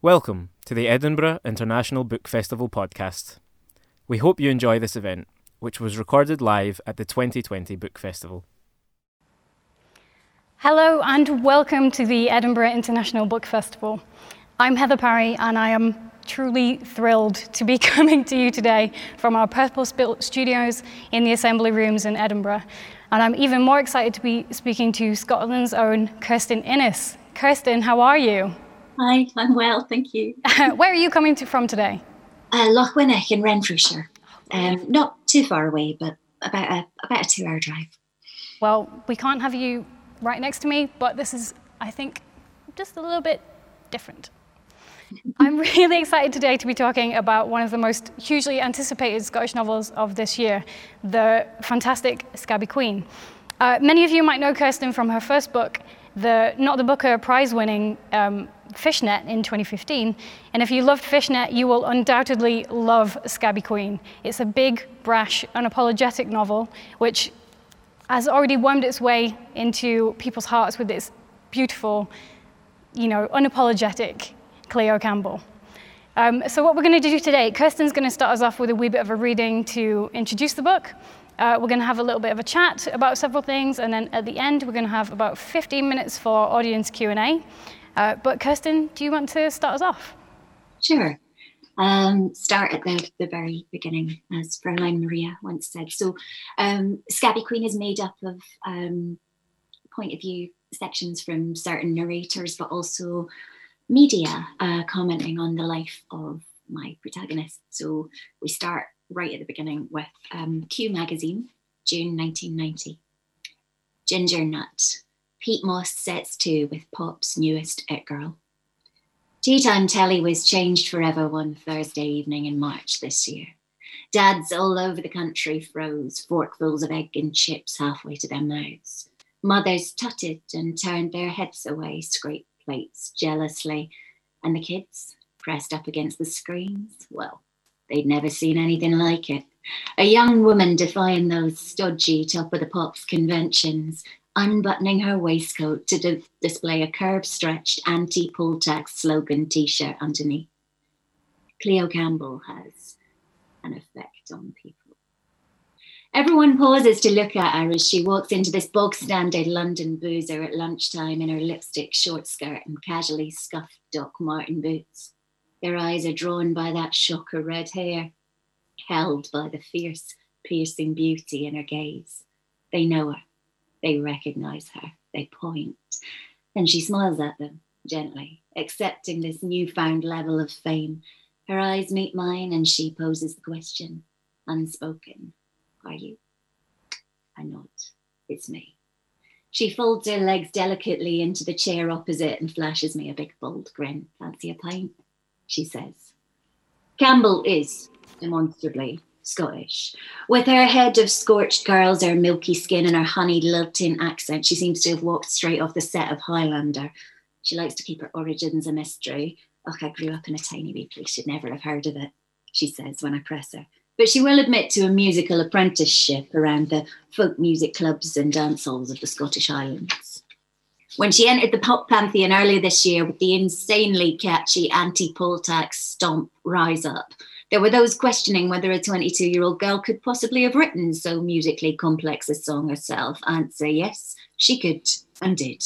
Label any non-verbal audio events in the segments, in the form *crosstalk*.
Welcome to the Edinburgh International Book Festival podcast. We hope you enjoy this event, which was recorded live at the 2020 Book Festival. Hello and welcome to the Edinburgh International Book Festival. I'm Heather Parry and I am truly thrilled to be *laughs* coming to you today from our built studios in the Assembly Rooms in Edinburgh. And I'm even more excited to be speaking to Scotland's own Kirstin Innes. Kirstin, how are you? Hi, I'm well, thank you. *laughs* Where are you coming to, from today? Uh, Lochwinnoch in Renfrewshire. Um, not too far away, but about a, about a two hour drive. Well, we can't have you right next to me, but this is, I think, just a little bit different. *laughs* I'm really excited today to be talking about one of the most hugely anticipated Scottish novels of this year, the fantastic Scabby Queen. Uh, many of you might know Kirstin from her first book, the Not the Booker prize winning um, Fishnet in 2015. And if you loved Fishnet, you will undoubtedly love Scabby Queen. It's a big, brash, unapologetic novel which has already wormed its way into people's hearts with its beautiful, you know, unapologetic Cleo Campbell. Um, so what we're going to do today, Kirstin's going to start us off with a wee bit of a reading to introduce the book. Uh, we're going to have a little bit of a chat about several things, and then at the end, we're going to have about 15 minutes for audience Q&A. Uh, but Kirstin, do you want to start us off? Sure. Um, start at the, the very beginning, as Fräulein Maria once said. So, um, Scabby Queen is made up of um, point of view sections from certain narrators, but also media uh, commenting on the life of my protagonist. So, we start right at the beginning with um, Q Magazine, June 1990. Ginger Nut. Pete Moss sets to with Pop's newest It Girl. Tea time telly was changed forever one Thursday evening in March this year. Dads all over the country froze forkfuls of egg and chips halfway to their mouths. Mothers tutted and turned their heads away, scraped plates jealously, and the kids, pressed up against the screens, well, They'd never seen anything like it. A young woman defying those stodgy top of the pops conventions, unbuttoning her waistcoat to d- display a curve stretched anti poll tax slogan t shirt underneath. Cleo Campbell has an effect on people. Everyone pauses to look at her as she walks into this bog standard London boozer at lunchtime in her lipstick short skirt and casually scuffed Doc Marten boots. Their eyes are drawn by that shock of red hair, held by the fierce, piercing beauty in her gaze. They know her, they recognize her, they point, and she smiles at them gently, accepting this newfound level of fame. Her eyes meet mine, and she poses the question, unspoken Are you? I nod. It's me. She folds her legs delicately into the chair opposite and flashes me a big bold grin. Fancy a pint? she says. Campbell is demonstrably Scottish. With her head of scorched curls, her milky skin, and her honeyed lilting accent, she seems to have walked straight off the set of Highlander. She likes to keep her origins a mystery. Oh, I grew up in a tiny wee place, she'd never have heard of it, she says when I press her. But she will admit to a musical apprenticeship around the folk music clubs and dance halls of the Scottish Highlands when she entered the pop pantheon earlier this year with the insanely catchy anti-poll tax stomp Rise Up. There were those questioning whether a 22 year old girl could possibly have written so musically complex a song herself. Answer yes, she could and did.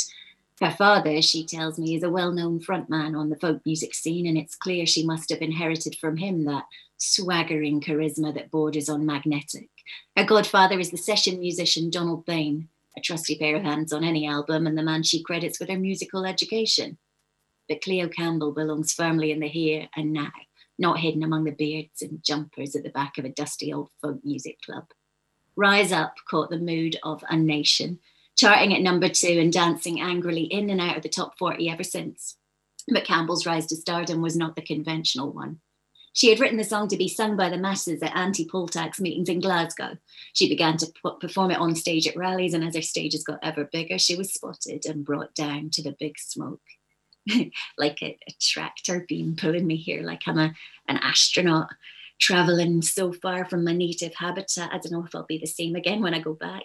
Her father, she tells me, is a well known frontman on the folk music scene, and it's clear she must have inherited from him that swaggering charisma that borders on magnetic. Her godfather is the session musician Donald Bain, a trusty pair of hands on any album and the man she credits with her musical education. But Cleo Campbell belongs firmly in the here and now, not hidden among the beards and jumpers at the back of a dusty old folk music club. Rise Up caught the mood of a nation, charting at number two and dancing angrily in and out of the top 40 ever since. But Campbell's rise to stardom was not the conventional one. She had written the song to be sung by the masses at anti poll tax meetings in Glasgow. She began to perform it on stage at rallies, and as her stages got ever bigger, she was spotted and brought down to the big smoke. *laughs* like a, a, tractor beam pulling me here, like I'm a, an astronaut traveling so far from my native habitat. I don't know if I'll be the same again when I go back.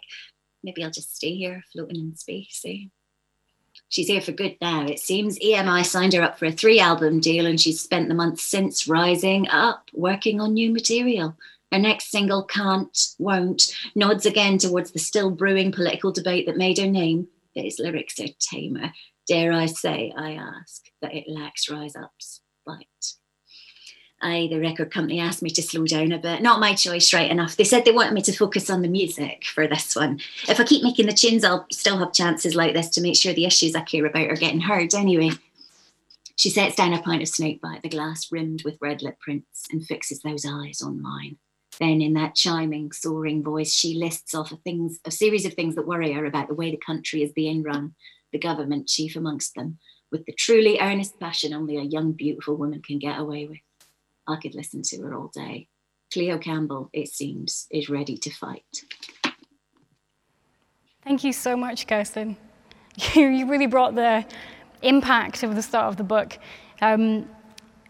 Maybe I'll just stay here floating in space. Eh? She's here for good now. It seems EMI signed her up for a three album deal and she's spent the months since rising up, working on new material. Her next single, Can't, Won't, nods again towards the still brewing political debate that made her name, but its lyrics are tamer. Dare I say, I ask, that it lacks rise up's bite. I, the record company, asked me to slow down a bit. Not my choice, right enough. They said they wanted me to focus on the music for this one. If I keep making the tunes, I'll still have chances like this to make sure the issues I care about are getting heard anyway. She sets down a pint of snakebite, the glass rimmed with red lip prints, and fixes those eyes on mine. Then, in that chiming, soaring voice, she lists off a, things, a series of things that worry her about the way the country is being run, the government chief amongst them, with the truly earnest passion only a young, beautiful woman can get away with. I could listen to her all day. Cleo Campbell, it seems, is ready to fight. Thank you so much, Kirstin. *laughs* You, really brought the impact of the start of the book. Um,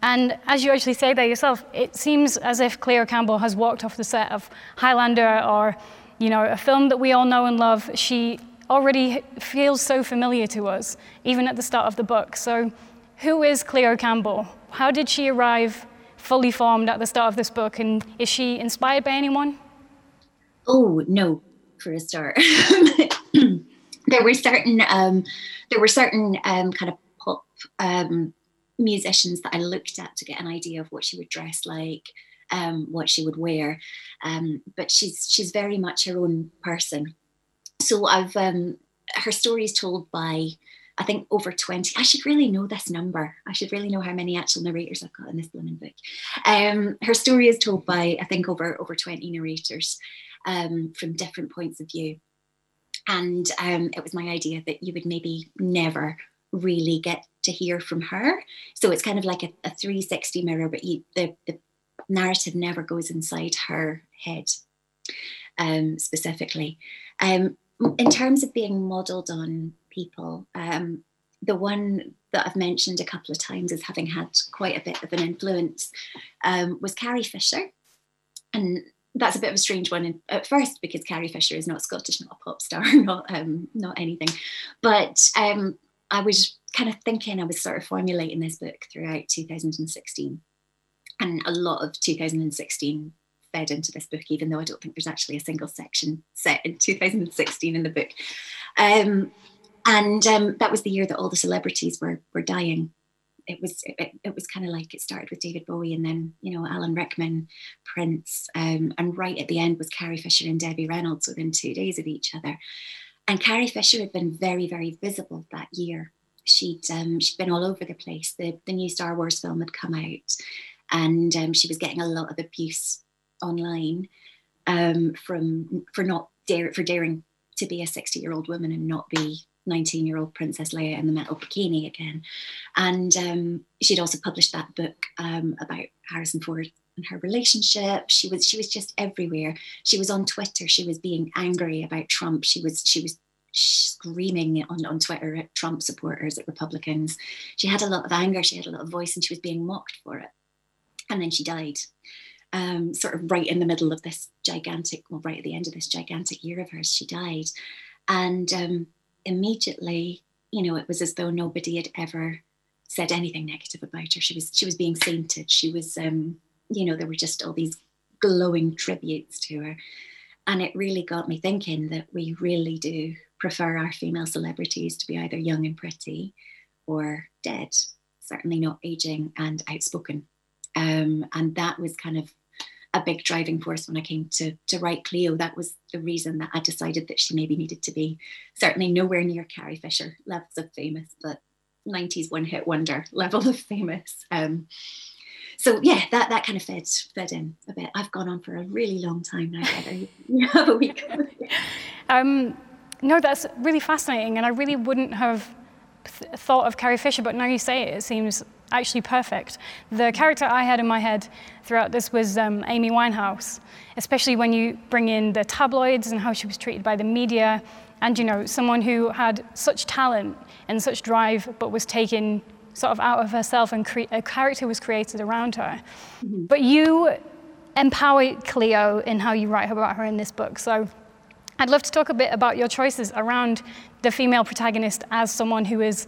and as you actually say there yourself, it seems as if Cleo Campbell has walked off the set of Highlander or, you know, a film that we all know and love. She already feels so familiar to us, even at the start of the book. So, who is Cleo Campbell? How did she arrive fully formed at the start of this book? And is she inspired by anyone? Oh no, for a start. *laughs* there were certain um, there were certain um, kind of pop um, musicians that I looked at to get an idea of what she would dress like, um, what she would wear. Um, but she's she's very much her own person. So I've um, her story is told by I think over 20. I should really know this number. I should really know how many actual narrators I've got in this blooming book. Um, her story is told by, I think, over, over 20 narrators um, from different points of view. And um, it was my idea that you would maybe never really get to hear from her. So it's kind of like a, a 360 mirror, but you, the, the narrative never goes inside her head um, specifically. Um, in terms of being modeled on people. Um, the one that I've mentioned a couple of times as having had quite a bit of an influence um, was Carrie Fisher. And that's a bit of a strange one at first because Carrie Fisher is not Scottish, not a pop star, *laughs* not um, not anything. But um, I was kind of thinking, I was sort of formulating this book throughout 2016, and a lot of 2016 fed into this book, even though I don't think there's actually a single section set in *laughs* 2016 in the book. Um, and um, that was the year that all the celebrities were were dying. It was it, it was kind of like it started with David Bowie and then you know Alan Rickman, Prince, um, and right at the end was Carrie Fisher and Debbie Reynolds within two days of each other. And Carrie Fisher had been very very visible that year. She'd um, she'd been all over the place. The the new Star Wars film had come out, and um, she was getting a lot of abuse online um, from for not dare for daring to be a 60 year old woman and not be 19 year old Princess Leia in the metal bikini again. And um, she'd also published that book um, about Harrison Ford and her relationship. She was she was just everywhere. She was on Twitter. She was being angry about Trump. She was she was screaming on, on Twitter at Trump supporters, at Republicans. She had a lot of anger. She had a lot of voice, and she was being mocked for it. And then she died. Um, sort of right in the middle of this gigantic, well, right at the end of this gigantic year of hers, she died. And um, immediately, you know, it was as though nobody had ever said anything negative about her. She was she was being sainted. She was, um, you know, there were just all these glowing tributes to her, and it really got me thinking that we really do prefer our female celebrities to be either young and pretty, or dead. Certainly not aging and outspoken. Um, and that was kind of a big driving force when I came to to write Cleo. That was the reason that I decided that she maybe needed to be certainly nowhere near Carrie Fisher levels of famous, but 90s one hit wonder *laughs* level of famous. Um, so yeah, that that kind of fed fed in a bit. I've gone on for a really long time now. *laughs* You have a week. *laughs* um, no, that's really fascinating, and I really wouldn't have th- thought of Carrie Fisher, but now you say it, it seems actually perfect. The character I had in my head throughout this was um, Amy Winehouse, especially when you bring in the tabloids and how she was treated by the media, and you know, someone who had such talent and such drive, but was taken sort of out of herself, and cre- a character was created around her. Mm-hmm. But you empower Cleo in how you write about her in this book. So I'd love to talk a bit about your choices around the female protagonist as someone who is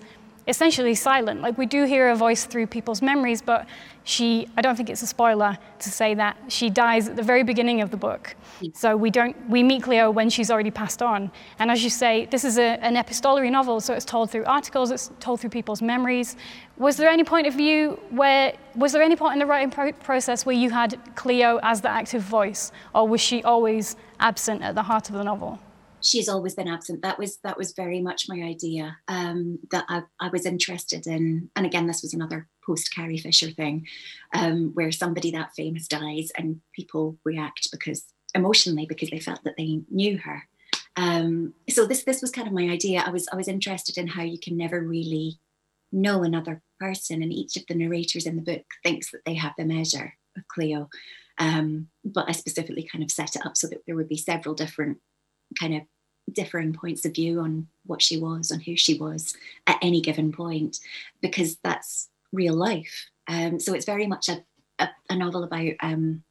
essentially silent. Like we do hear her voice through people's memories, but she, I don't think it's a spoiler to say that she dies at the very beginning of the book. Hmm. So we don't, we meet Cleo when she's already passed on. And as you say, this is a, an epistolary novel, so it's told through articles, it's told through people's memories. Was there any point of view where, was there any point in the writing pro- process where you had Cleo as the active voice, or was she always absent at the heart of the novel? She's always been absent. That was that was very much my idea um, that I, I was interested in. And again, this was another post Carrie Fisher thing, um, where somebody that famous dies and people react because emotionally because they felt that they knew her. Um, so this this was kind of my idea. I was I was interested in how you can never really know another person, and each of the narrators in the book thinks that they have the measure of Cleo. Um, but I specifically kind of set it up so that there would be several different kind of differing points of view on what she was, on who she was at any given point, because that's real life. Um, so it's very much a, a, a novel about, um,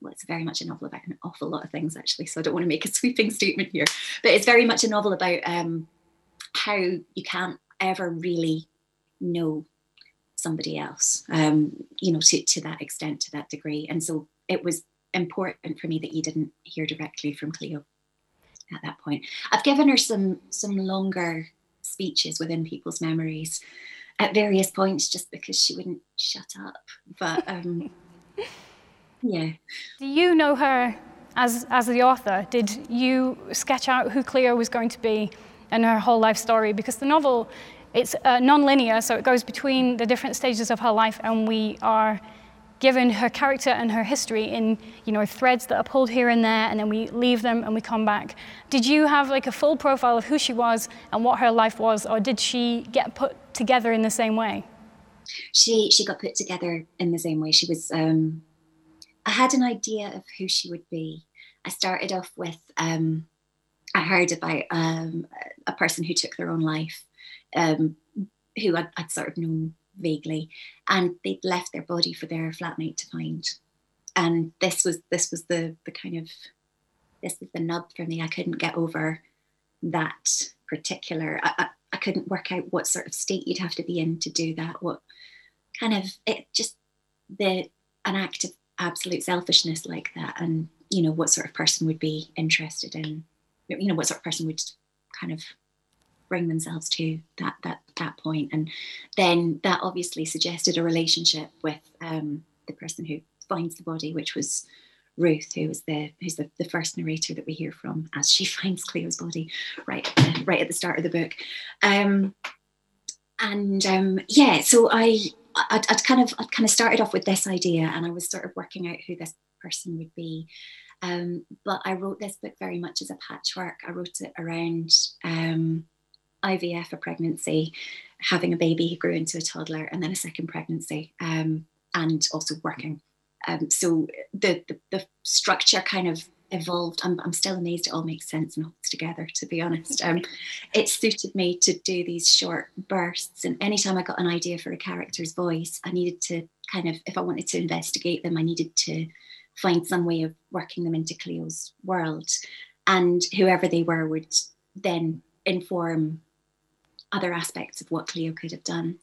well, it's very much a novel about an awful lot of things, actually. So I don't want to make a *laughs* sweeping statement here, but it's very much a novel about um, how you can't ever really know somebody else, um, you know, to, to that extent, to that degree. And so it was important for me that you didn't hear directly from Cleo at that point. I've given her some some longer speeches within people's memories at various points just because she wouldn't shut up. But um, *laughs* yeah. Do you know her as as the author? Did you sketch out who Cleo was going to be and her whole life story? Because the novel it's uh, non-linear, so it goes between the different stages of her life, and we are given her character and her history in you know threads that are pulled here and there and then we leave them and we come back. Did you have like a full profile of who she was and what her life was or did she get put together in the same way? She she got put together in the same way. She was um i had an idea of who she would be. I started off with um i heard about um a person who took their own life um who I'd, I'd sort of known vaguely, and they'd left their body for their flatmate to find. And this was this was the the kind of this was the nub for me. I couldn't get over that particular. I, I, I couldn't work out what sort of state you'd have to be in to do that. What kind of it just the an act of absolute selfishness like that, and you know what sort of person would be interested in, you know what sort of person would kind of bring themselves to that that that point. And then that obviously suggested a relationship with um, the person who finds the body which was Ruth who was the who's the, the first narrator that we hear from as she *laughs* finds Cleo's body right uh, right at the start of the book. Um, and um, yeah so I I'd, I'd, kind of I'd kind of started off with this idea and I was sort of working out who this person would be. Um, but I wrote this book very much as a patchwork. I wrote it around um, IVF, a pregnancy, having a baby who grew into a toddler, and then a second pregnancy, um, and also working. Um, so the, the, the structure kind of evolved. I'm, I'm still amazed it all makes sense and holds together. To be honest, um, it suited me to do these short bursts, and anytime I got an idea for a character's voice, I needed to kind of, if I wanted to investigate them, I needed to find some way of working them into Cleo's world, and whoever they were would then inform other aspects of what Cleo could have done.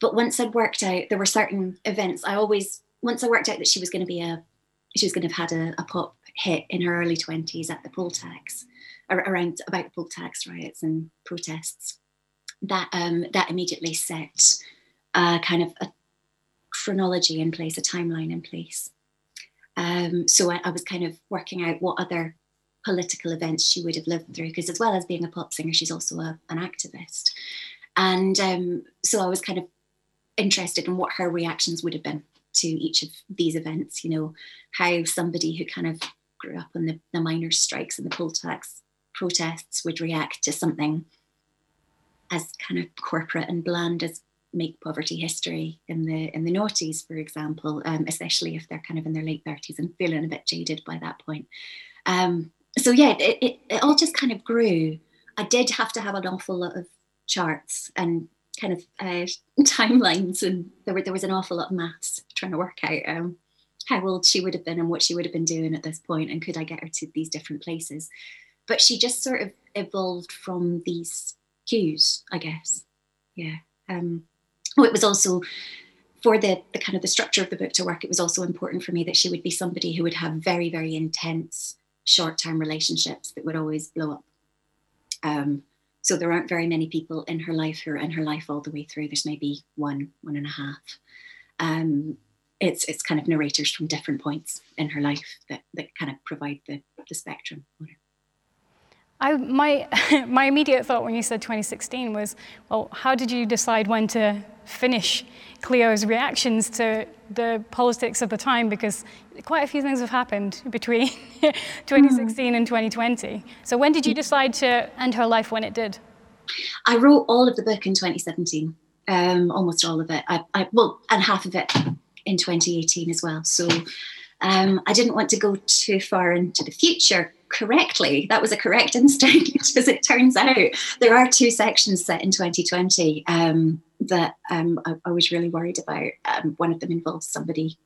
But once I'd worked out, there were certain events. I always, once I worked out that she was going to be a, she was going to have had a, a pop hit in her early 20s at the poll tax, around about the poll tax riots and protests, that um, that immediately set a kind of a chronology in place, a timeline in place. Um, so I, I, was kind of working out what other political events she would have lived through, because as well as being a pop singer, she's also a, an activist. And um, so I was kind of interested in what her reactions would have been to each of these events, you know, how somebody who kind of grew up on the, the miners' strikes and the poll tax protests would react to something as kind of corporate and bland as make poverty history in the in the noughties, for example, um, especially if they're kind of in their late 30s and feeling a bit jaded by that point. Um, so yeah, it, it, it all just kind of grew. I did have to have an awful lot of charts and kind of uh, *laughs* timelines, and there were there was an awful lot of maths trying to work out um, how old she would have been and what she would have been doing at this point, and could I get her to these different places. but she just sort of evolved from these cues, I guess. Yeah. Um, oh, it was also for the the kind of the structure of the book to work. It was also important for me that she would be somebody who would have very very intense short term relationships that would always blow up. Um, so there aren't very many people in her life who are in her life all the way through. There's maybe one, one and a half. Um, it's it's kind of narrators from different points in her life that, that kind of provide the, the spectrum. I, my, *laughs* my immediate thought when you said 2016 was, well, how did you decide when to finish Cleo's reactions to the politics of the time? Because quite a few things have happened *laughs* between 2016 and 2020. So when did you decide to end her life when it did? I wrote all of the book in 2017, um, almost all of it. I, I, well, and half of it in 2018 as well. So um, I didn't want to go too far into the future correctly. That was a correct *laughs* instinct, as it turns out. There are two sections set in 2020 um, that um, I, I, was really worried about. Um, one of them involves somebody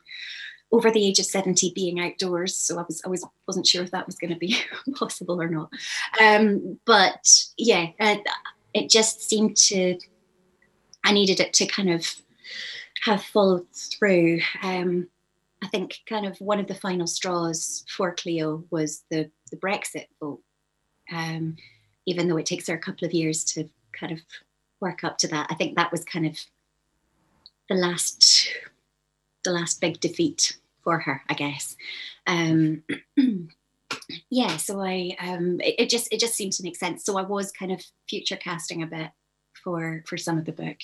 over the age of 70 being outdoors. So I was I was wasn't sure if that was going to be *laughs* possible or not. Um, but yeah, uh, it just seemed to I needed it to kind of have followed through. Um, I think kind of one of the final straws for Cleo was the, the Brexit vote. Um, even though it takes her a couple of years to kind of work up to that, I think that was kind of the last the last big defeat for her, I guess. Um, *clears throat* yeah, so I um, it, it, just it just seemed to make sense. So I was kind of future casting a bit for for some of the book.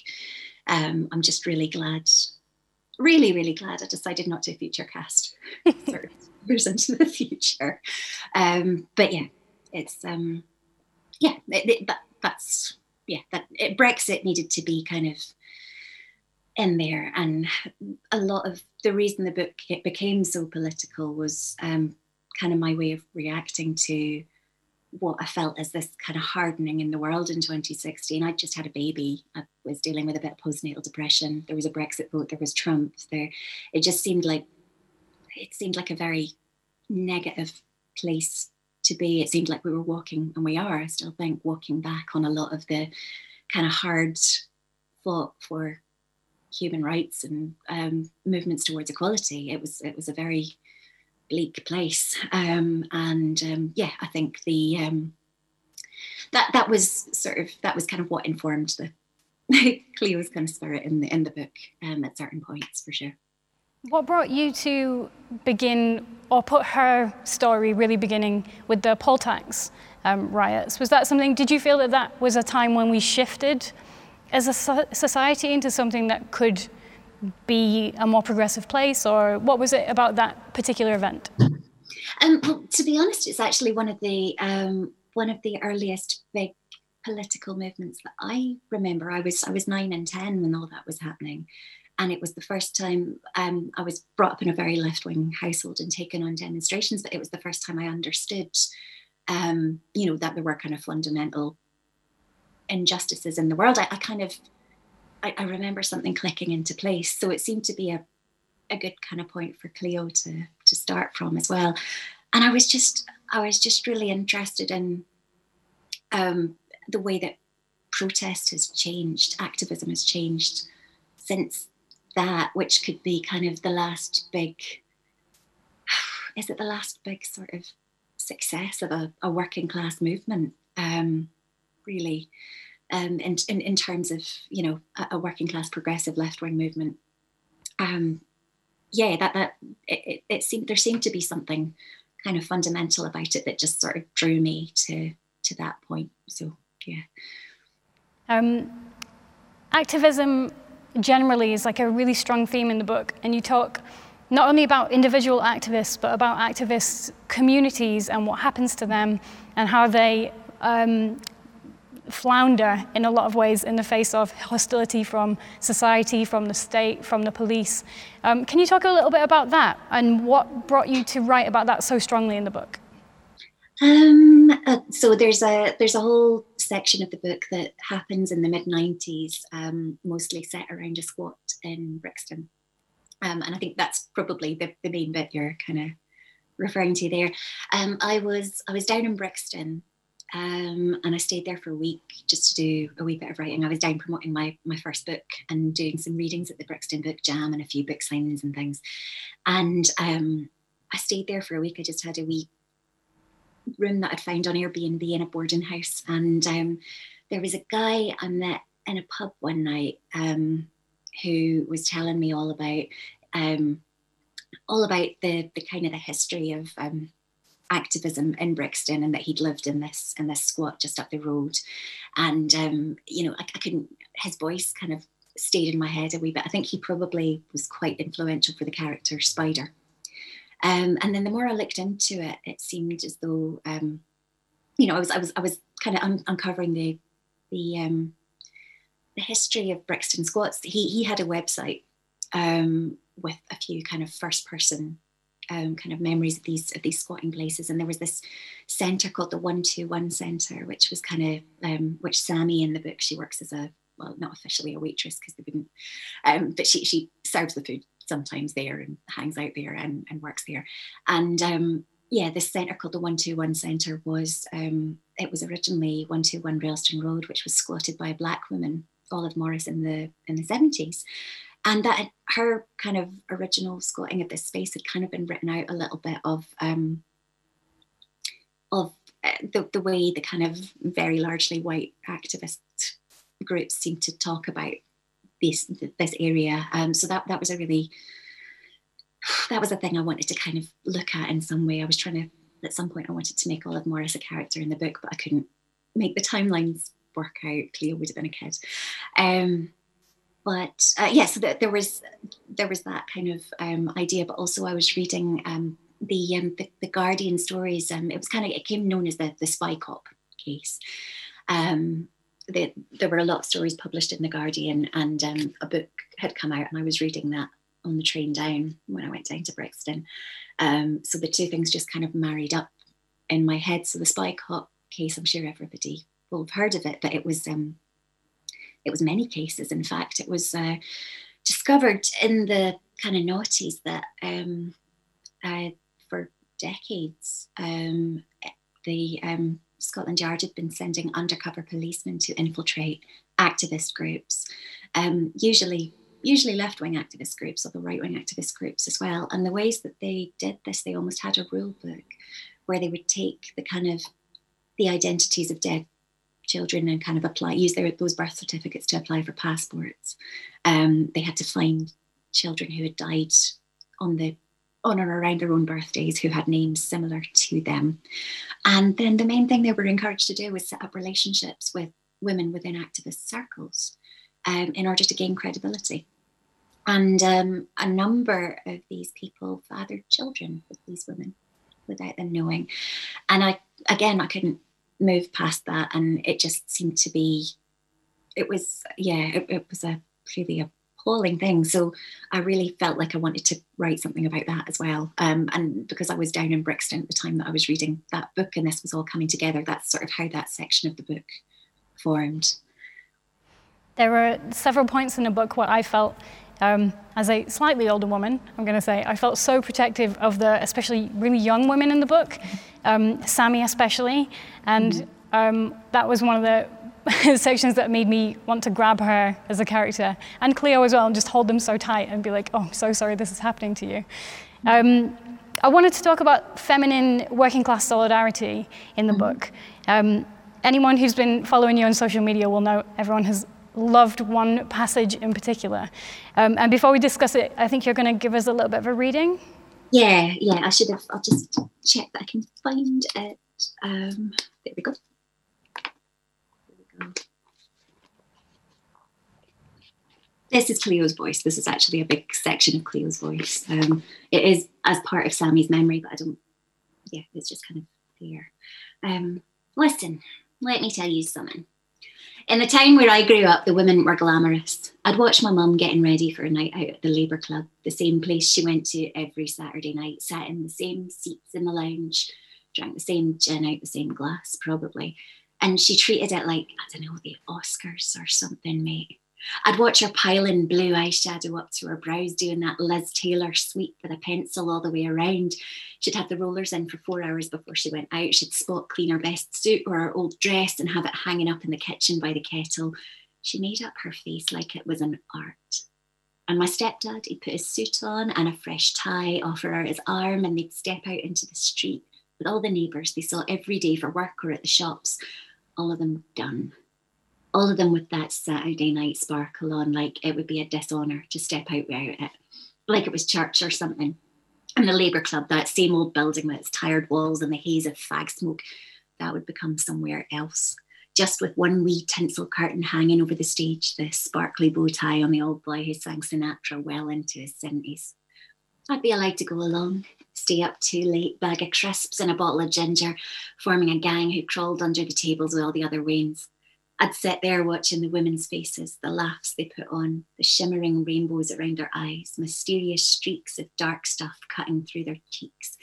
Um, I'm just really glad really, really glad I decided not to feature cast *laughs* years into the future. Um, but yeah, it's um, yeah, it, it, that, that's yeah, that it, Brexit needed to be kind of in there, and a lot of the reason the book became so political was um, kind of my way of reacting to what I felt as this kind of hardening in the world in 2016. I just had a baby. I was dealing with a bit of postnatal depression. There was a Brexit vote. There was Trump. There, it just seemed like it seemed like a very negative place to be. It seemed like we were walking, and we are. I still think walking back on a lot of the kind of hard fought for human rights and um, movements towards equality. It was it was a very bleak place. Um, and um, yeah, I think the um, that that was sort of that was kind of what informed the *laughs* Cleo's kind of spirit in the in the book um, at certain points for sure. What brought you to begin or put her story really beginning with the poll tax um, riots? Was that something? Did you feel that that was a time when we shifted as a society into something that could be a more progressive place, or what was it about that particular event? Um, well, to be honest, it's actually one of the um, one of the earliest big political movements that I remember. I was I was nine and ten when all that was happening, and it was the first time um, I was brought up in a very left wing household and taken on demonstrations. But it was the first time I understood, um, you know, that there were kind of fundamental injustices in the world. I, I kind of I, I, remember something clicking into place. So it seemed to be a, a good kind of point for Cleo to to start from as well. And I was just I was just really interested in um, the way that protest has changed, activism has changed since that, which could be kind of the last big *sighs* is it the last big sort of success of a, a working class movement? Um, really um, in, in, in terms of you know a, a working class progressive left wing movement. Um, yeah, that that it, it, it seemed there seemed to be something kind of fundamental about it that just sort of drew me to to that point. So yeah. Um, activism generally is like a really strong theme in the book, and you talk not only about individual activists, but about activists' communities and what happens to them, and how they um, flounder in a lot of ways in the face of hostility from society, from the state, from the police. Um, can you talk a little bit about that and what brought you to write about that so strongly in the book? Um, uh, so there's a there's a whole section of the book that happens in the mid '90s, um, mostly set around a squat in Brixton, um, and I think that's probably the, the main bit you're kind of referring to there. Um, I was I was down in Brixton um, and I stayed there for a week just to do a wee bit of writing. I was down promoting my my first book and doing some readings at the Brixton Book Jam and a few book signings and things. And um, I stayed there for a week. I just had a wee room that I'd found on Airbnb in a boarding house, and um, there was a guy I met in a pub one night um, who was telling me all about um, all about the the kind of the history of um, activism in Brixton and that he'd lived in this in this squat just up the road. And um, you know, I, I couldn't his voice kind of stayed in my head a wee bit. I think he probably was quite influential for the character Spider. Um, and then the more I looked into it, it seemed as though um, you know I was I was I was kind of un- uncovering the the um, the history of Brixton squats. He he had a website um, with a few kind of first person um, kind of memories of these of these squatting places. And there was this centre called the One Two One Centre, which was kind of um, which Sammy in the book she works as a well not officially a waitress because they wouldn't, um, but she she serves the food sometimes there and hangs out there and, and works there. And um, yeah, this centre called the One Two One Centre was um, it was originally One Two One Railton Road, which was squatted by a black woman, Olive Morris, in the in the seventies and that her kind of original squatting of this space had kind of been written out a little bit of um, of uh, the, the way the kind of very largely white activist groups seem to talk about this this area. Um, so that that was a really that was a thing I wanted to kind of look at in some way. I was trying to at some point I wanted to make Olive Morris a character in the book, but I couldn't make the timelines work out. Cleo would have been a kid. Um, but uh, yes, yeah, so there was there was that kind of um, idea. But also, I was reading um, the, um, the, the Guardian stories. Um, it was kind of it came known as the the spy cop case. Um, the, there were a lot of stories published in the Guardian, and um, a book had come out, and I was reading that on the train down when I went down to Brixton. So the two things just kind of married up in my head. So the spy cop case, I'm sure everybody will have heard of it, but it was um, it was many cases, in fact. It was uh, discovered in the kind of noughties that um, uh, for decades um, the um, Scotland Yard had been sending undercover policemen to infiltrate activist groups, um, usually usually left-wing activist groups or the right-wing activist groups as well. And the ways that they did this, they almost had a rule book where they would take the kind of the identities of dead children and kind of apply use their those birth certificates to apply for passports. Um, they had to find children who had died on the on or around their own birthdays who had names similar to them. And then the main thing they were encouraged to do was set up relationships with women within activist circles um, in order to gain credibility. And um, a number of these people fathered children with these women without them knowing. And I, again, I couldn't move past that and it just seemed to be it was yeah it, it was a really appalling thing. So i really felt like i wanted to write something about that as well um, and because i was down in brixton at the time that i was reading that book and this was all coming together that's sort of how that section of the book formed. There were several points in the book where i felt um, as a slightly older woman, I'm going to say, I felt so protective of the, especially really young women in the book, um, Sammy especially, and um, that was one of the *laughs* sections that made me want to grab her as a character, and Cleo as well, and just hold them so tight and be like, oh, I'm so sorry this is happening to you. Um, I wanted to talk about feminine working class solidarity in the book. Um, anyone who's been following you on social media will know everyone has loved one passage in particular. Um, and before we discuss it, I think you're going to give us a little bit of a reading. Yeah, yeah, I should have. I'll just check that I can find it. Um, there we go. There we go. This is Cleo's voice. This is actually a big section of Cleo's voice. Um, it is as part of Sammy's memory, but I don't. Yeah, it's just kind of there. Um, listen, let me tell you something. In the time where I grew up, the women were glamorous. I'd watch my mum getting ready for a night out at the Labour Club, the same place she went to every Saturday night, sat in the same seats in the lounge, drank the same gin out the same glass, probably. And she treated it like, I don't know, the Oscars or something, mate. I'd watch her piling blue eyeshadow up to her brows, doing that Liz Taylor sweep with a pencil all the way around. She'd have the rollers in for four hours before she went out. She'd spot clean her best suit or her old dress and have it hanging up in the kitchen by the kettle. She made up her face like it was an art. And my stepdad, he'd put his suit on and a fresh tie, offer her his arm, and they'd step out into the street with all the neighbours they saw every day for work or at the shops, all of them done. All of them with that Saturday night sparkle on, like it would be a dishonour to step out without it, like it was church or something. And the Labour Club, that same old building with its tired walls and the haze of fag smoke, that would become somewhere else. Just with one wee tinsel curtain hanging over the stage, the sparkly bow tie on the old boy who sang Sinatra well into his 70s. I'd be allowed to go along, stay up too late, bag of crisps and a bottle of ginger, forming a gang who crawled under the tables with all the other wains. I'd sit there watching the women's faces, the laughs they put on, the shimmering rainbows around their eyes, mysterious streaks of dark stuff cutting through their cheeks,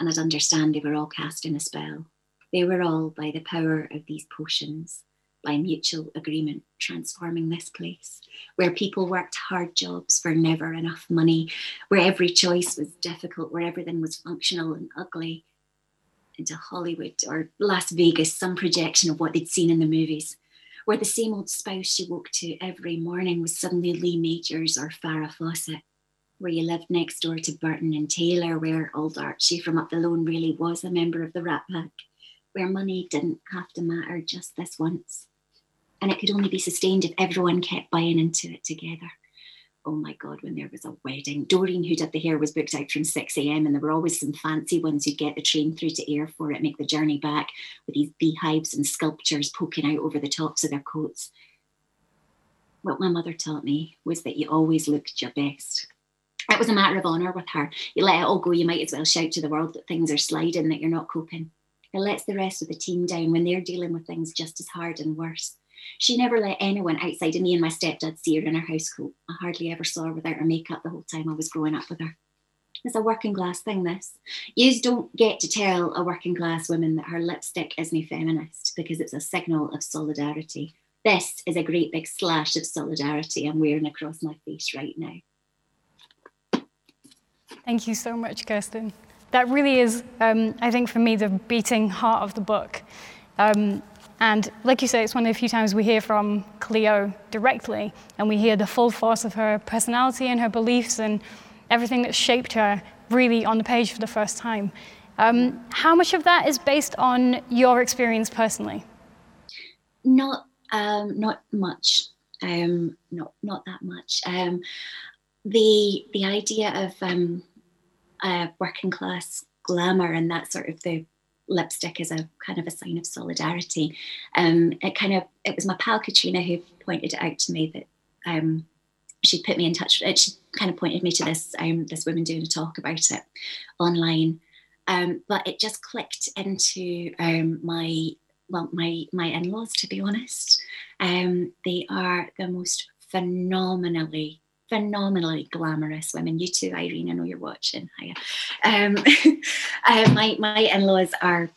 and I'd understand they were all casting a spell. They were all, by the power of these potions, by mutual agreement, transforming this place where people worked hard jobs for never enough money, where every choice was difficult, where everything was functional and ugly, into Hollywood or Las Vegas, some projection of what they'd seen in the movies, where the same old spouse she woke to every morning was suddenly Lee Majors or Farrah Fawcett, where you lived next door to Burton and Taylor, where old Archie from up the loan really was a member of the Rat Pack, where money didn't have to matter just this once and it could only be sustained if everyone kept buying into it together. Oh my God, when there was a wedding, Doreen, who did the hair, was booked out from 6 a.m. and there were always some fancy ones who'd get the train through to Ayr for it, make the journey back with these beehives and sculptures poking out over the tops of their coats. What my mother taught me was that you always looked your best. It was a matter of honour with her. You let it all go, you might as well shout to the world that things are sliding, that you're not coping. It lets the rest of the team down when they're dealing with things just as hard and worse. She never let anyone outside of me and my stepdad see her in her housecoat. I hardly ever saw her without her makeup the whole time I was growing up with her. It's a working class thing, this. You don't get to tell a working class woman that her lipstick isn't feminist because it's a signal of solidarity. This is a great big slash of solidarity I'm wearing across my face right now. Thank you so much, Kirstin. That really is, um, I think, for me, the beating heart of the book. Um, and like you say, it's one of the few times we hear from Cleo directly, and we hear the full force of her personality and her beliefs and everything that shaped her really on the page for the first time. Um, how much of that is based on your experience personally? Not, um, not much. Um, not, not that much. Um, the the idea of um, working class glamour and that sort of the lipstick as a kind of a sign of solidarity. Um, it kind of it was my pal Katrina who pointed it out to me that um, she put me in touch. Uh, she kind of pointed me to this um, this woman doing a talk about it online, um, but it just clicked into um, my well my my in laws. To be honest, um, they are the most phenomenally phenomenally glamorous women. You too, Irene. I know you're watching. Hiya. Um, *laughs* uh, my my in-laws are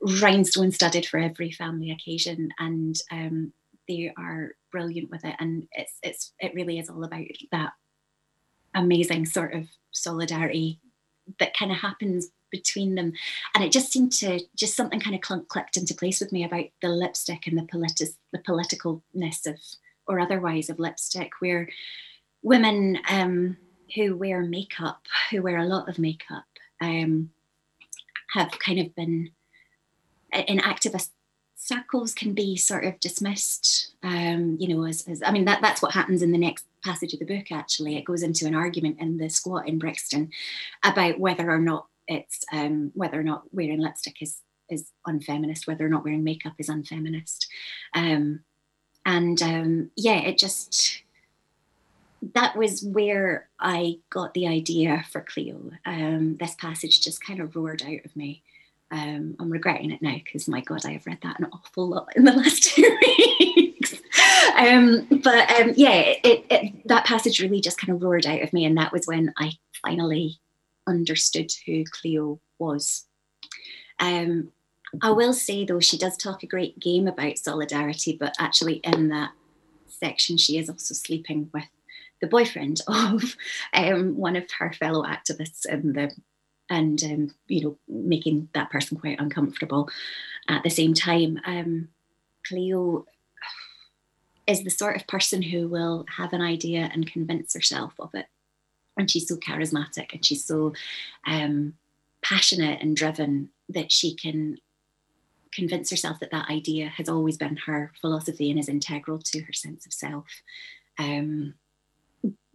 rhinestone studded for every family occasion, and um, they are brilliant with it. And it's it's it really is all about that amazing sort of solidarity that kind of happens between them and it just seemed to just something kind of clunk, clicked into place with me about the lipstick and the politi- the politicalness of or otherwise of lipstick where women um, who wear makeup, who wear a lot of makeup, um, have kind of been in activist circles can be sort of dismissed um, you know as, as, i mean that, that's what happens in the next passage of the book actually. It goes into an argument in the squat in brixton about whether or not it's um, whether or not wearing lipstick is is unfeminist whether or not wearing makeup is unfeminist. Um, and um, yeah it just that was where I got the idea for Cleo. Um, this passage just kind of roared out of me. Um, I'm regretting it now because my God, I have read that an awful lot in the *laughs* last two weeks. um, but um, yeah, it, it, that passage really just kind of roared out of me, and that was when I finally understood who Cleo was. Um, I will say though, she does talk a great game about solidarity, but actually in that section, she is also sleeping with the boyfriend *laughs* of um, one of her fellow activists in the and um, you know making that person quite uncomfortable. At the same time um, cleo *sighs* is the sort of person who will have an idea and convince herself of it. And she's so charismatic and she's so um, passionate and driven that she can convince herself that that idea has always been her philosophy and is integral to her sense of self. Um,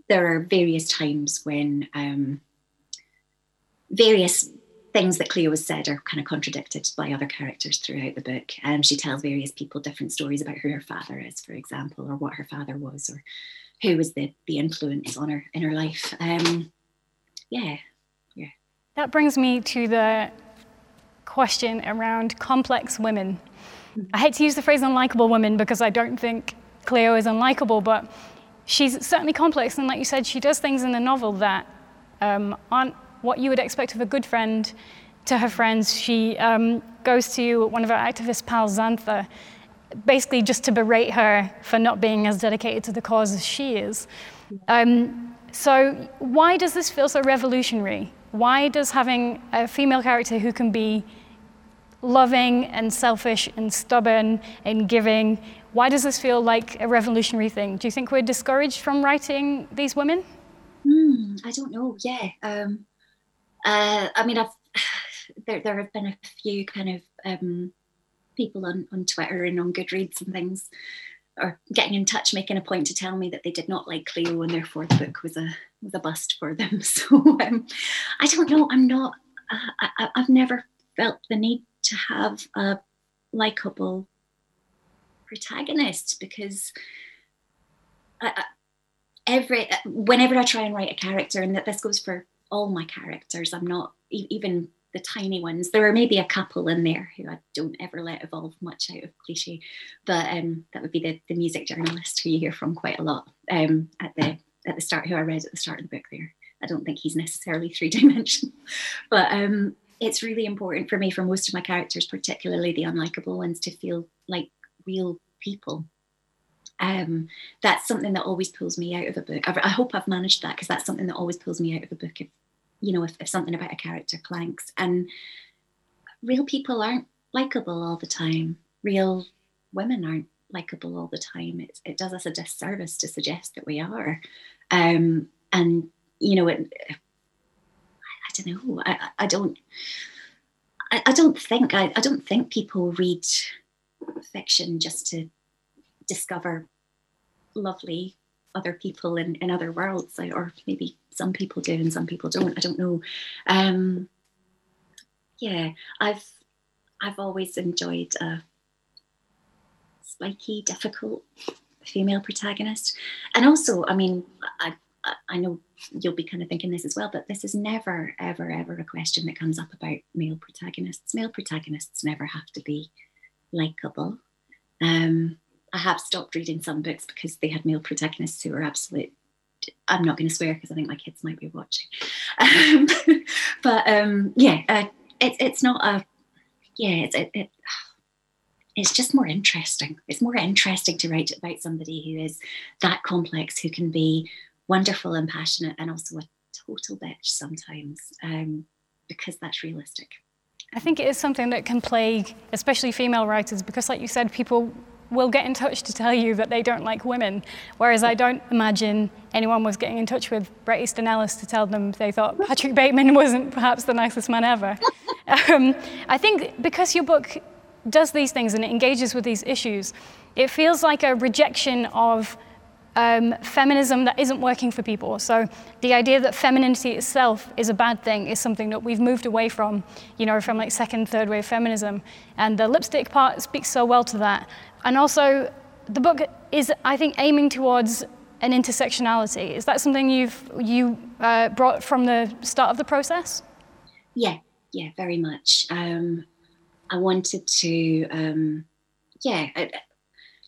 there are various times when um, various things that Cleo has said are kind of contradicted by other characters throughout the book. Um, she tells various people different stories about who her father is, for example, or what her father was, or who was the the influence on her in her life. Um, yeah, yeah. That brings me to the question around complex women. I hate to use the phrase unlikable women because I don't think Cleo is unlikable, but she's certainly complex. And like you said, she does things in the novel that um, aren't what you would expect of a good friend to her friends. She um, goes to one of her activist pals, Xanthe, basically just to berate her for not being as dedicated to the cause as she is. Um, so, why does this feel so revolutionary? Why does having a female character who can be loving and selfish and stubborn and giving, why does this feel like a revolutionary thing? Do you think we're discouraged from writing these women? Mm, I don't know. Yeah. Um, uh, I mean, I've *sighs* there there have been a few kind of um, people on on Twitter and on Goodreads and things, or getting in touch, making a point to tell me that they did not like Cleo and therefore the book was a was a bust for them. *laughs* So um, I don't know. I'm not. I, I've never felt the need to have a likable protagonist because I, I, every whenever I try and write a character, and that this goes for all my characters. I'm not even the tiny ones. There are maybe a couple in there who I don't ever let evolve much out of cliche, but um, that would be the, the music journalist who you hear from quite a lot um, at the at the start, who I read at the start of the book. There, I don't think he's necessarily three dimensional, *laughs* but um, it's really important for me for most of my characters, particularly the unlikable ones, to feel like real people um, that's something that always pulls me out of a book. I, I hope I've managed that because that's something that always pulls me out of a book. If you know, if, if something about a character clanks, and real people aren't likable all the time. Real women aren't likable all the time. It, it does us a disservice to suggest that we are. Um, and you know, it, I, I don't know. I, I don't. I, I don't think I, I don't think people read fiction just to discover lovely other people in, in other worlds, or maybe some people do and some people don't. I don't know. Um, yeah, I've I've always enjoyed a spiky, difficult female protagonist, and also, I mean, I I know you'll be kind of thinking this as well, but this is never, ever, ever a question that comes up about male protagonists. Male protagonists never have to be likable. Um, I have stopped reading some books because they had male protagonists who were absolute. I'm not going to swear because I think my kids might be watching. Um, *laughs* but um, yeah, uh, it's it's not a yeah it's it, it, it's just more interesting. It's more interesting to write about somebody who is that complex, who can be wonderful and passionate, and also a total bitch sometimes, um, because that's realistic. I think it is something that can plague, especially female writers, because, like you said, people will get in touch to tell you that they don't like women. Whereas I don't imagine anyone was getting in touch with Bret Easton Ellis to tell them they thought Patrick Bateman wasn't perhaps the nicest man ever. *laughs* Um, I think because your book does these things and it engages with these issues, it feels like a rejection of um, feminism that isn't working for people. So the idea that femininity itself is a bad thing is something that we've moved away from, you know, from like second, third wave feminism. And the lipstick part speaks so well to that. And also, the book is, I think, aiming towards an intersectionality. Is that something you've you uh, brought from the start of the process? Yeah, yeah, very much. Um, I wanted to, um, yeah, I,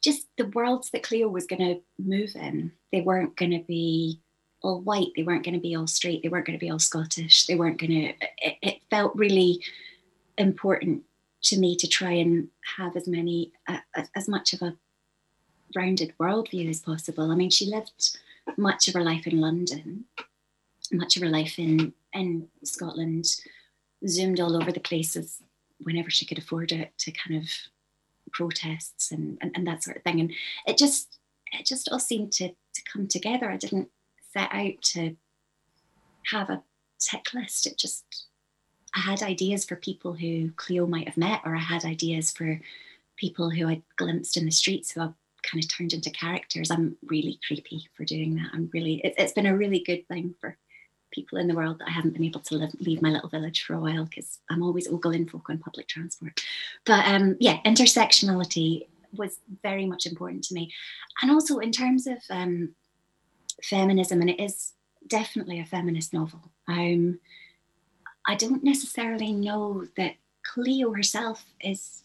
just the worlds that Cleo was going to move in. They weren't going to be all white. They weren't going to be all straight. They weren't going to be all Scottish. They weren't going to. It, it felt really important to me to try and have as many uh, as much of a rounded worldview as possible. I mean, she lived much of her life in London, much of her life in in Scotland, zoomed all over the places whenever she could afford it to kind of protests and, and, and that sort of thing. And it just it just all seemed to, to come together. I didn't set out to have a tick list. It just I had ideas for people who Cleo might have met, or I had ideas for people who I'd glimpsed in the streets who I kind of turned into characters. I'm really creepy for doing that. I'm really, it, has been a really good thing for people in the world that I haven't been able to live, leave my little village for a while because I'm always ogling folk on public transport. But um, yeah, intersectionality was very much important to me. And also in terms of um, feminism, and it is definitely a feminist novel. Um, I don't necessarily know that Cleo herself is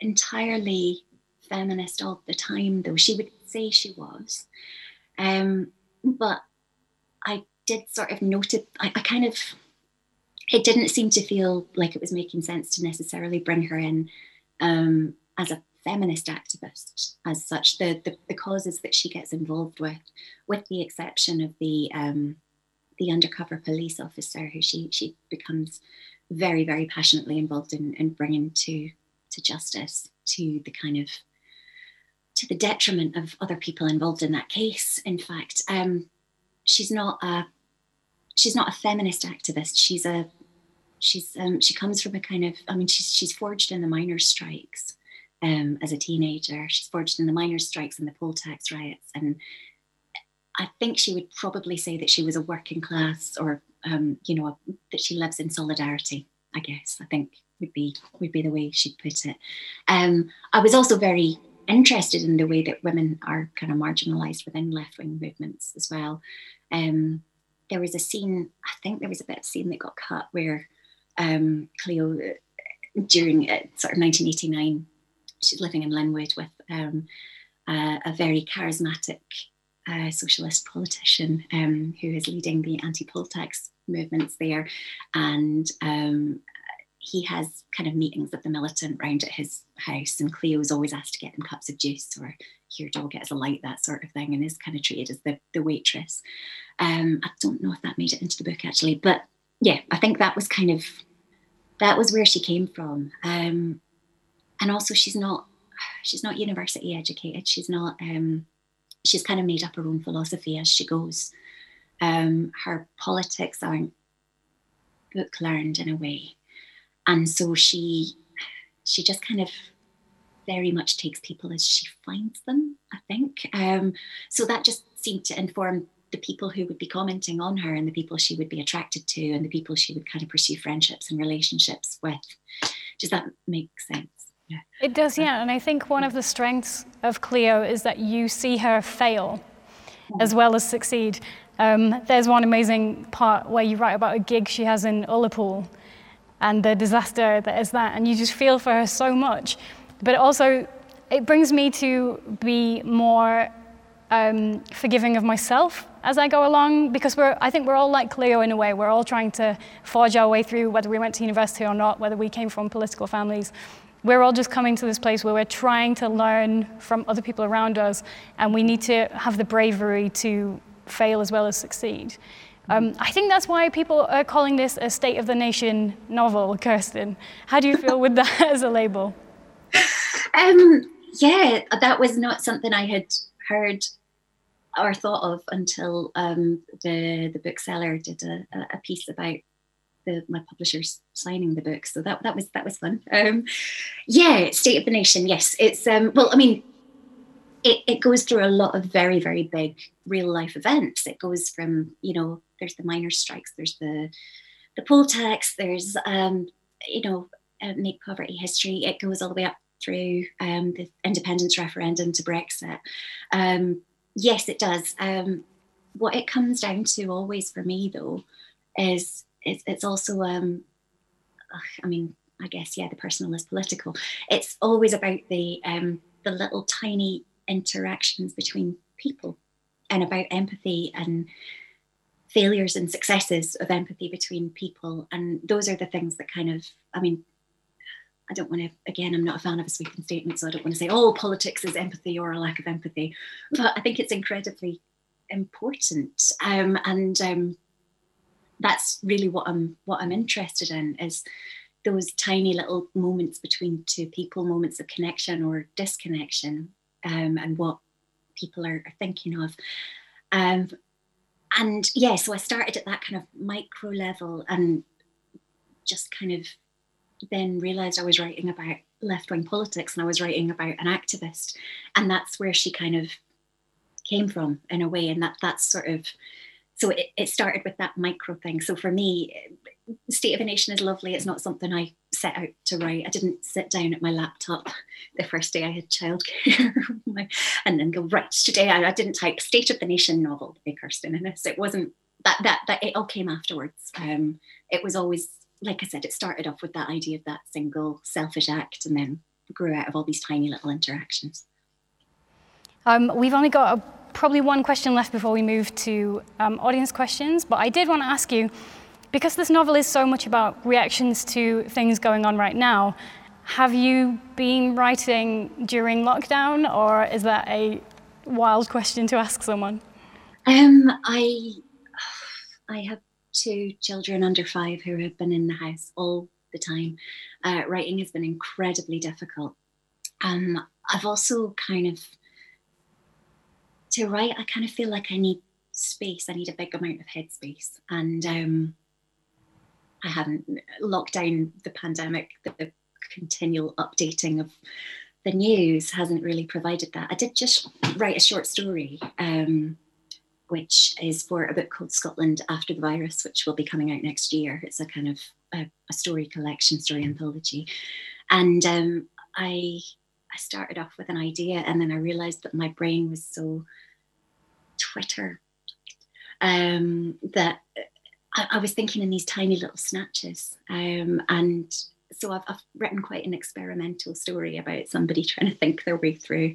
entirely feminist all the time, though she would say she was. Um, but I did sort of noted, I, I kind of, it didn't seem to feel like it was making sense to necessarily bring her in um, as a feminist activist as such. The, the, the causes that she gets involved with, with the exception of the um, the undercover police officer who she she becomes very very passionately involved in, in bringing to to justice to the kind of to the detriment of other people involved in that case. In fact, um, she's not a she's not a feminist activist. She's a she's um, she comes from a kind of I mean she's she's forged in the miners' strikes um, as a teenager. She's forged in the miners' strikes and the poll tax riots, and I think she would probably say that she was a working class or um, you know that she lives in solidarity. I guess I think would be would be the way she'd put it. Um, I was also very interested in the way that women are kind of marginalized within left wing movements as well. Um, there was a scene, I think there was a bit of scene that got cut where um, Cleo, uh, during uh, sort of 1989, she's living in Linwood with um, uh, a very charismatic uh, socialist politician um, who is leading the anti poll tax movements there. And um, he has kind of meetings with the militant round at his house, and Cleo's always asked to get him cups of juice or here, dog, get us a light, that sort of thing, and is kind of treated as the, the waitress. Um, I don't know if that made it into the book actually, but yeah, I think that was kind of that was where she came from. Um, and also, she's not she's not university educated. She's not. Um, she's kind of made up her own philosophy as she goes. Um, her politics aren't book learned in a way. And so she she just kind of very much takes people as she finds them i think. Um, so that just seemed to inform the people who would be commenting on her and the people she would be attracted to and the people she would kind of pursue friendships and relationships with. Does that make sense yeah. It does, yeah. And I think one of the strengths of Cleo is that you see her fail as well as succeed. Um, there's one amazing part where you write about a gig she has in Ullapool, and the disaster that is that. And you just feel for her so much. But also, it brings me to be more um, forgiving of myself as I go along because we're, I think we're all like Cleo in a way. We're all trying to forge our way through whether we went to university or not, whether we came from political families. We're all just coming to this place where we're trying to learn from other people around us, and we need to have the bravery to fail as well as succeed. Um, I think that's why people are calling this a State of the Nation novel, Kirstin. How do you feel with that *laughs* as a label? Um, yeah, that was not something I had heard or thought of until um, the the bookseller did a, a piece about the, my publishers signing the book. So that that was that was fun. Um, yeah, State of the Nation. Yes, it's um, well. I mean, it, it goes through a lot of very very big real life events. It goes from you know there's the miners' strikes, there's the the poll tax, there's um, you know uh, make poverty history. It goes all the way up through um, the independence referendum to Brexit. Um, yes, it does. Um, what it comes down to always for me though is it's, it's also um, I mean I guess yeah the personal is political. It's always about the um, the little tiny interactions between people and about empathy and failures and successes of empathy between people. And those are the things that kind of, I mean, I don't want to, again, I'm not a fan of a sweeping statement, so I don't want to say, oh, politics is empathy or a lack of empathy. But I think it's incredibly important. Um, and um, that's really what I'm what I'm interested in is those tiny little moments between two people, moments of connection or disconnection, um, and what people are, are thinking of. Um, and yeah, so I started at that kind of micro level and just kind of then realized I was writing about left wing politics and I was writing about an activist. And that's where she kind of came from in a way. And that that's sort of so it, it started with that micro thing. So for me, State of a Nation is lovely. It's not something I set out to write. I didn't sit down at my laptop *laughs* the first day I had childcare *laughs* and then go, right, today I, I didn't type State of the Nation novel by Kirstin Innes. It wasn't that, that, that it all came afterwards. Um, it was always like I said, it started off with that idea of that single selfish act and then grew out of all these tiny little interactions. Um, we've only got a, probably one question left before we move to um, audience questions, but I did want to ask you because this novel is so much about reactions to things going on right now, have you been writing during lockdown or is that a wild question to ask someone? Um, I, I have two children under five who have been in the house all the time. Uh, writing has been incredibly difficult. Um, I've also kind of, to write, I kind of feel like I need space. I need a big amount of headspace. And um, I hadn't locked down the pandemic, the, the continual updating of the news hasn't really provided that. I did just write a short story um, which is for a book called Scotland After the Virus, which will be coming out next year. It's a kind of a, a story collection, story anthology. And um, I, I started off with an idea and then I realized that my brain was so Twitter um, that I, I, was thinking in these tiny little snatches. Um, and so I've, I've, written quite an experimental story about somebody *laughs* trying to think their way through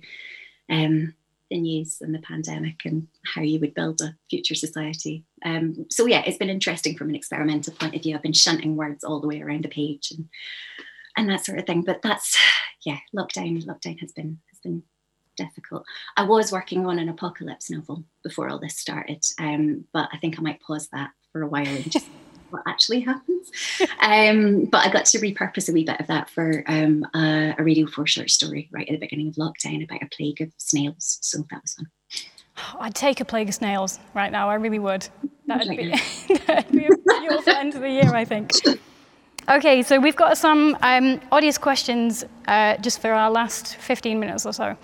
um, the news and the pandemic and how you would build a future society. Um, so yeah, it's been interesting from an experimental point of view. I've been shunting words all the way around the page and and that sort of thing. But that's *sighs* yeah, lockdown. Lockdown has been has been difficult. I was working on an apocalypse novel before all this started, um, but I think I might pause that for a while and just *laughs* what actually happens. Um, but I got to repurpose a wee bit of that for um, a, a, Radio 4 short story right at the beginning of lockdown about a plague of snails. So that was fun. *gasps* I'd take a plague of snails right now. I really would. *laughs* That'd be, *laughs* that'd be a beautiful end of the year, I think. Okay, so we've got some um, audience questions uh, just for our last 15 minutes or so.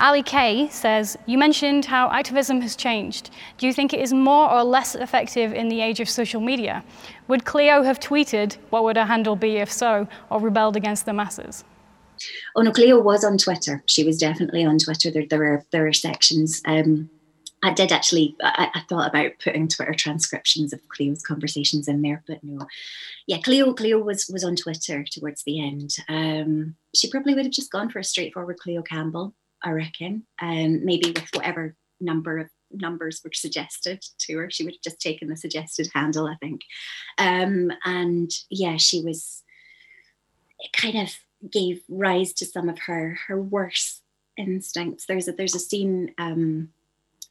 Ali K says, You mentioned how activism has changed. Do you think it is more or less effective in the age of social media? Would Cleo have tweeted, What would her handle be if so, or rebelled against the masses? Oh no, Cleo was on Twitter. She was definitely on Twitter. There, there are there are sections. Um, I did actually. I, I, thought about putting Twitter transcriptions of Cleo's conversations in there, but no. Yeah, Cleo. Cleo was was on Twitter towards the end. Um, she probably would have just gone for a straightforward Cleo Campbell. I reckon. Um, maybe with whatever number of numbers were suggested to her, she would have just taken the suggested handle, I think. Um, and yeah, she was. It kind of gave rise to some of her her worst instincts. There's a there's a scene um,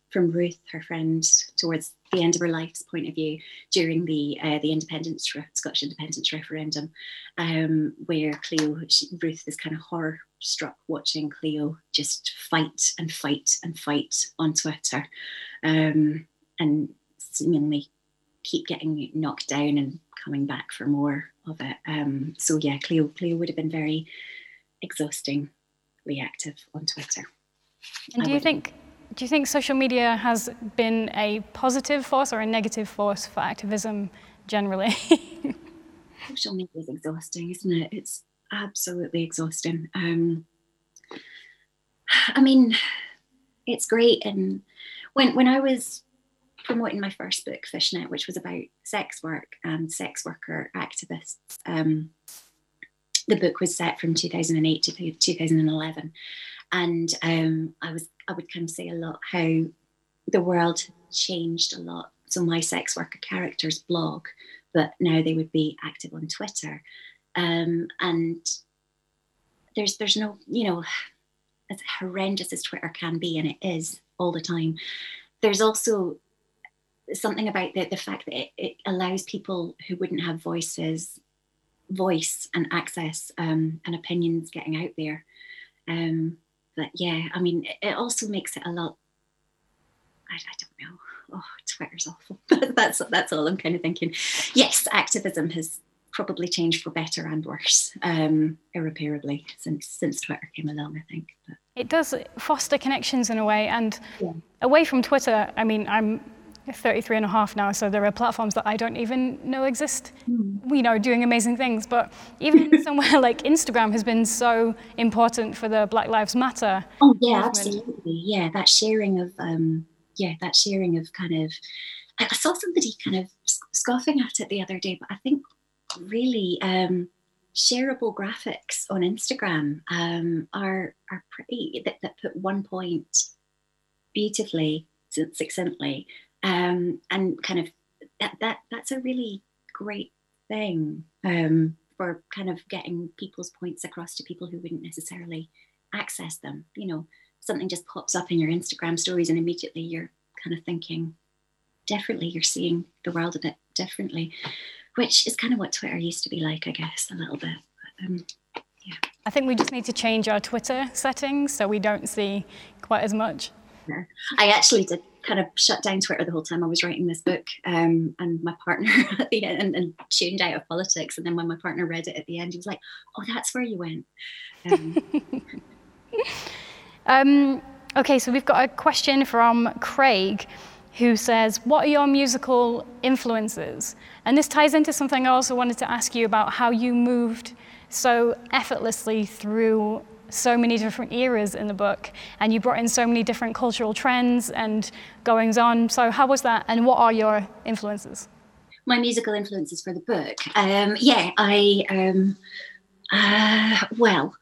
from Ruth, her friend, towards the end of her life's point of view during the uh, the independence Scottish independence referendum, um, where Cleo she, Ruth is kind of horror struck watching Cleo just fight and fight and fight on Twitter, um, and seemingly keep getting knocked down and coming back for more of it. Um, so yeah, Cleo Cleo would have been very exhausting, reactive on Twitter. And do you think do you think social media has been a positive force or a negative force for activism generally? *laughs* social media is exhausting, isn't it? It's absolutely exhausting. Um, I mean, it's great. And when when I was promoting my first book, Fishnet, which was about sex work and sex worker activists, um, the book was set from 2008 to 2011, and um, I was I would kind of say a lot how the world changed a lot. So my sex worker characters blog, but now they would be active on Twitter. Um, and there's there's no you know as horrendous as Twitter can be, and it is all the time. There's also something about the, the fact that it, it allows people who wouldn't have voices voice and access um, and opinions getting out there. Um, but yeah, I mean, it, also makes it a lot. I, I don't know. Oh, Twitter's awful. *laughs* that's that's all I'm kind of thinking. Yes, activism has probably changed for better and worse, um, irreparably since since Twitter came along. I think. But. It does foster connections in a way, and yeah. away from Twitter. I mean, I'm 33 and a half now, so there are platforms that I don't even know exist, mm. you know, doing amazing things. But even *laughs* somewhere like Instagram has been so important for the Black Lives Matter. Oh yeah, movement. absolutely. Yeah, that sharing of, um, yeah, that sharing of kind of. I saw somebody kind of scoffing at it the other day, but I think really um, shareable graphics on Instagram um, are are pretty that, that put one point beautifully succinctly um, and kind of that that that's a really great thing um, for kind of getting people's points across to people who wouldn't necessarily access them. You know, something just pops up in your Instagram stories, and immediately you're kind of thinking differently. You're seeing the world a bit differently, which is kind of what Twitter used to be like, I guess, a little bit. But, um, yeah. I think we just need to change our Twitter settings so we don't see quite as much. I actually did kind of shut down Twitter the whole time I was writing this book. Um, and my partner at the end and, and, tuned out of politics. And then when my partner read it at the end, he was like, "Oh, that's where you went." Um, *laughs* um, okay, so we've got a question from Craig. Who says, What are your musical influences? And this ties into something I also wanted to ask you about how you moved so effortlessly through so many different eras in the book, and you brought in so many different cultural trends and goings on. So, how was that, and what are your influences? My musical influences for the book. Um, yeah, I, um, uh, well,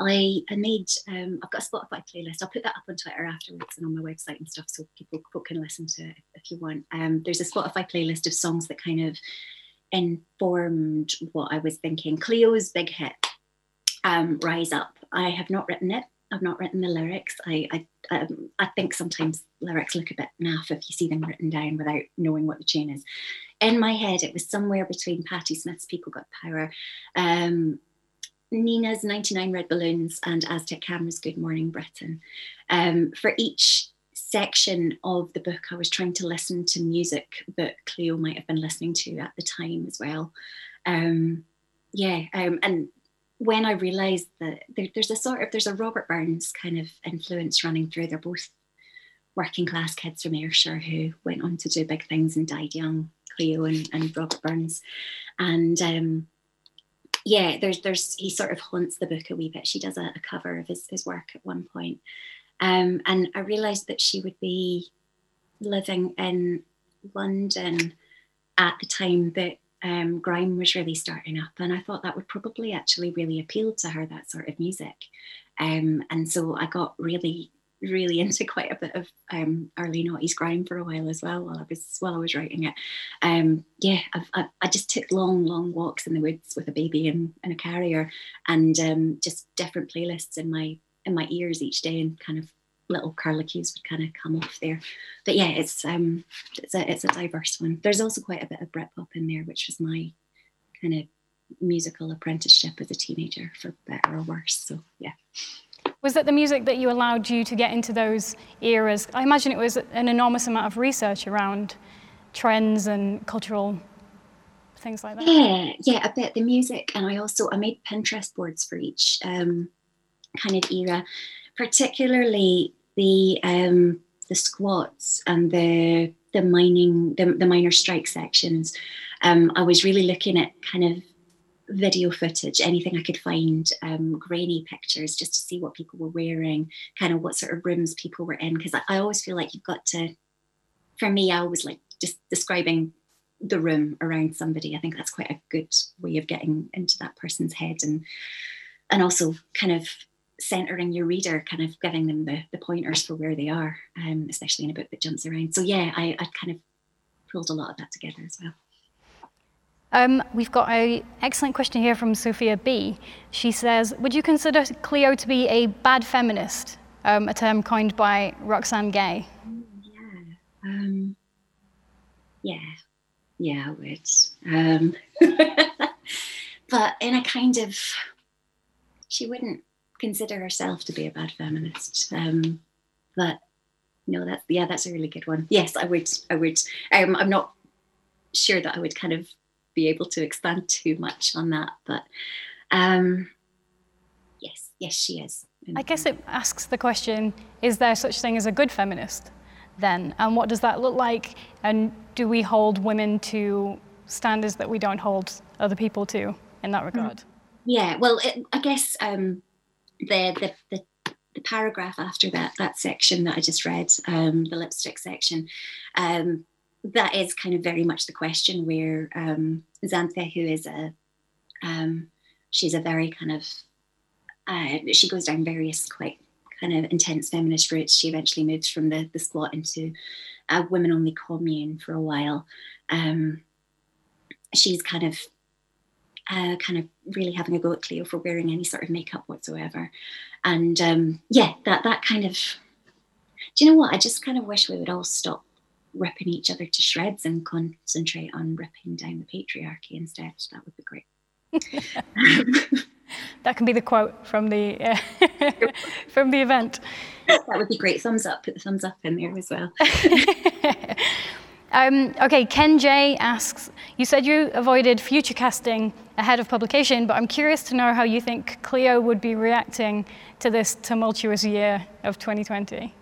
I, I made, um, I've got a Spotify playlist. I'll put that up on Twitter afterwards and on my website and stuff so people, people can listen to it if you want. Um, there's a Spotify playlist of songs that kind of informed what I was thinking. Cleo's big hit, um, Rise Up, I have not written it. I've not written the lyrics. I I, um, I think sometimes lyrics look a bit naff if you see them written down without knowing what the tune is. In my head, it was somewhere between Patti Smith's "People Got Power," um, Nena's "99 Red Balloons," and Aztec Camera's "Good Morning Britain." Um, for each section of the book, I was trying to listen to music that Cleo might have been listening to at the time as well. Um, yeah, um, and when I realised that there, there's a sort of there's a Robert Burns kind of influence running through. They're both working class kids from Ayrshire who went on to do big things and died young. Cleo and, and Robert Burns, and um, yeah, there's there's he sort of haunts the book a wee bit. She does a, a cover of his, his work at one point, um, and I realised that she would be living in London at the time that um, grime was really starting up, and I thought that would probably actually really appeal to her that sort of music. Um, and so I got really, really *laughs* into quite a bit of um, early noughties grime for a while as well while I was while I was writing it. Um, yeah, I, I, just took long, long walks in the woods with a baby in, in a carrier, and um, just different playlists in my in my ears each day, and kind of little curlicues would kind of come off there. But yeah, it's um it's a it's a diverse one. There's also quite a bit of Britpop in there, which was my kind of musical apprenticeship as a teenager, for better or worse. So yeah. Was that the music that you allowed you to get into those eras? I imagine it was an enormous amount of research around trends and cultural things like that. Yeah, yeah, a bit the music, and I also I made Pinterest boards for each um, kind of era particularly the um, the squats and the the mining the, the miner strike sections. Um, I was really looking at kind of video footage, anything I could find, um, grainy pictures, just to see what people were wearing, kind of what sort of rooms people were in. Because I, I always feel like you've got to, for me, I always like just describing the room around somebody. I think that's quite a good way of getting into that person's head and and also kind of centering your reader, kind of giving them the, the pointers for where they are, um, especially in a book that jumps around. So yeah, I, I kind of pulled a lot of that together as well. Um, we've got an excellent question here from Sophia B. She says, Would you consider Cleo to be a bad feminist? Um, a term coined by Roxane Gay. Yeah. Um, yeah. Yeah, I would. Um, *laughs* but in a kind of, she wouldn't consider herself to be a bad feminist. Um, but no, that's yeah, that's a really good one. Yes, I would. I would. Um, I'm not sure that I would kind of be able to expand too much on that, but um, yes, yes, she is. I guess it asks the question: Is there such thing as a good feminist? Then, and what does that look like? And do we hold women to standards that we don't hold other people to in that regard? Yeah. Well, it, I guess um, the, the the the paragraph after that that section that I just read, um, the lipstick section, um, that is kind of very much the question where um, Xanthe, who is a, um, she's a very kind of, uh, she goes down various quite kind of intense feminist routes. She eventually moves from the, the squat into a women only commune for a while. Um, she's kind of, uh, kind of really having a go at Cleo for wearing any sort of makeup whatsoever. And um, yeah, that, that kind of, do you know what? I just kind of wish we would all stop ripping each other to shreds and concentrate on ripping down the patriarchy instead. That would be great. *laughs* that can be the quote from the uh, *laughs* from the event. That would be great. Thumbs up. Put the thumbs up in there as well. *laughs* um, okay, Ken J asks, you said you avoided future casting ahead of publication, but I'm curious to know how you think Cleo would be reacting to this tumultuous year of 2020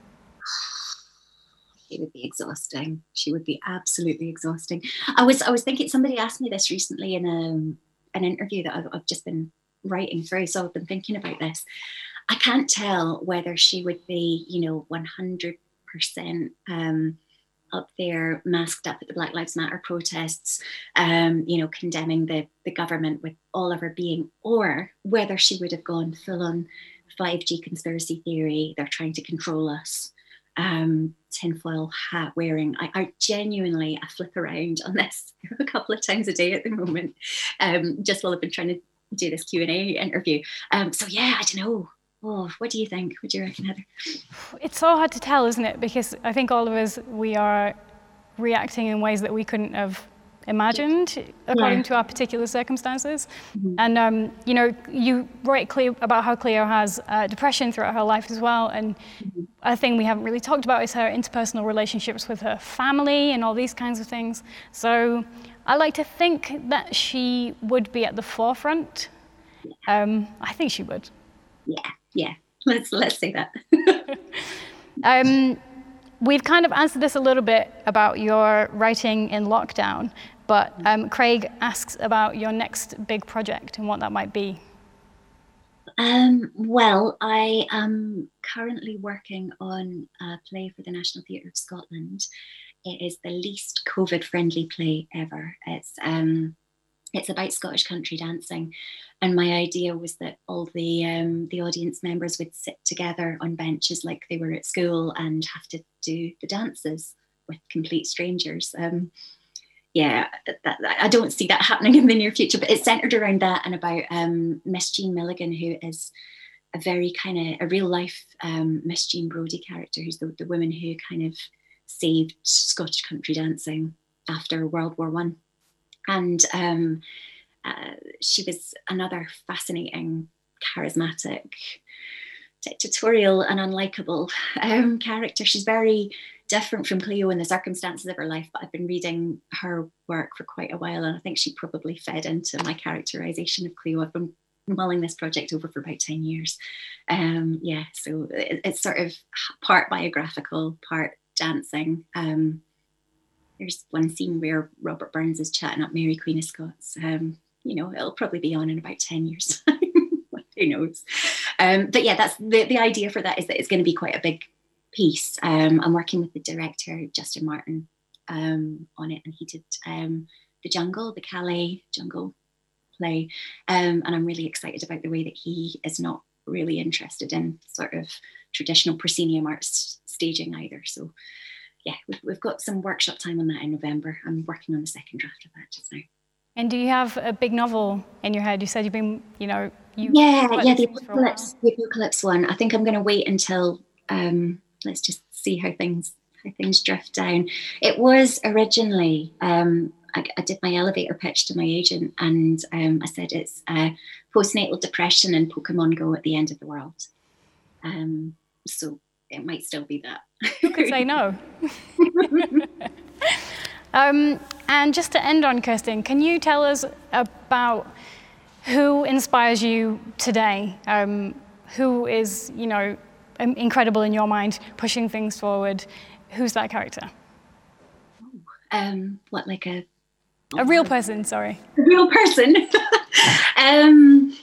it would be exhausting. She would be absolutely exhausting. I was I was thinking somebody asked me this recently in a, um, an interview that I've, I've just been writing through, so I've been thinking about this. I can't tell whether she would be, you know, one hundred percent um, up there, masked up at the Black Lives Matter protests, um, you know, condemning the the government with all of her being, or whether she would have gone full on 5G conspiracy theory. They're trying to control us um, tinfoil hat wearing. I, I, genuinely I flip around on this *laughs* a couple of times a day at the moment, um, just while I've been trying to do this Q and A interview. Um, so yeah, I don't know. Oh, what do you think? What do you reckon, Heather? It's so hard to tell, isn't it? Because I think all of us we are reacting in ways that we couldn't have imagined according yeah. to our particular circumstances. Mm-hmm. And, um, you know, you write Cleo, about how Cleo has uh, depression throughout her life as well. And mm-hmm. a thing we haven't really talked about is her interpersonal relationships with her family and all these kinds of things. So I like to think that she would be at the forefront. Um, I think she would. Yeah, yeah. *laughs* Let's, let's say that. *laughs* um, We've kind of answered this a little bit about your writing in lockdown, but um, Craig asks about your next big project and what that might be. Um, well, I am currently working on a play for the National Theatre of Scotland. It is the least COVID friendly play ever. It's um, it's about Scottish country dancing, and my idea was that all the um, the audience members would sit together on benches like they were at school and have to do the dances with complete strangers. Um, yeah, that, that, I don't see that happening in the near future, but it's centered around that and about um, Miss Jean Milligan, who is a very kind of a real life um, Miss Jean Brodie character, who's the, the woman who kind of saved Scottish country dancing after World War One and um, uh, she was another fascinating, charismatic, dictatorial, and unlikable um, character. She's very different from Cleo in the circumstances of her life, but I've been reading her work for quite a while, and I think she probably fed into my characterization of Cleo. I've been mulling this project over for about 10 years. Um, yeah, so it, it's sort of part biographical, part dancing. Um, there's one scene where Robert Burns is chatting up Mary Queen of Scots. Um, you know, it'll probably be on in about 10 years *laughs* time. Who knows? Um, but yeah, that's the, the idea for that is that it's going to be quite a big piece. Um, I'm working with the director, Justin Martin, um, on it, and he did um, The Jungle, the Calais Jungle play. Um, and I'm really excited about the way that he is not really interested in sort of traditional proscenium arch staging either. So yeah, we've, we've got some workshop time on that in November. I'm working on the second draft of that just now. And do you have a big novel in your head? You said you've been, you know, you yeah, yeah, the apocalypse, the apocalypse one. I think I'm going to wait until um, let's just see how things how things drift down. It was originally um, I, I, did my elevator pitch to my agent, and um, I said it's uh, postnatal depression and Pokemon Go at the end of the world. Um, so it might still be that. Who could say no? um, and just to end on, Kirstin, can you tell us about who inspires you today? Um, who is, you know, incredible in your mind, pushing things forward? Who's that character? Um, what, like a a real person? Sorry, a real person. *laughs* um,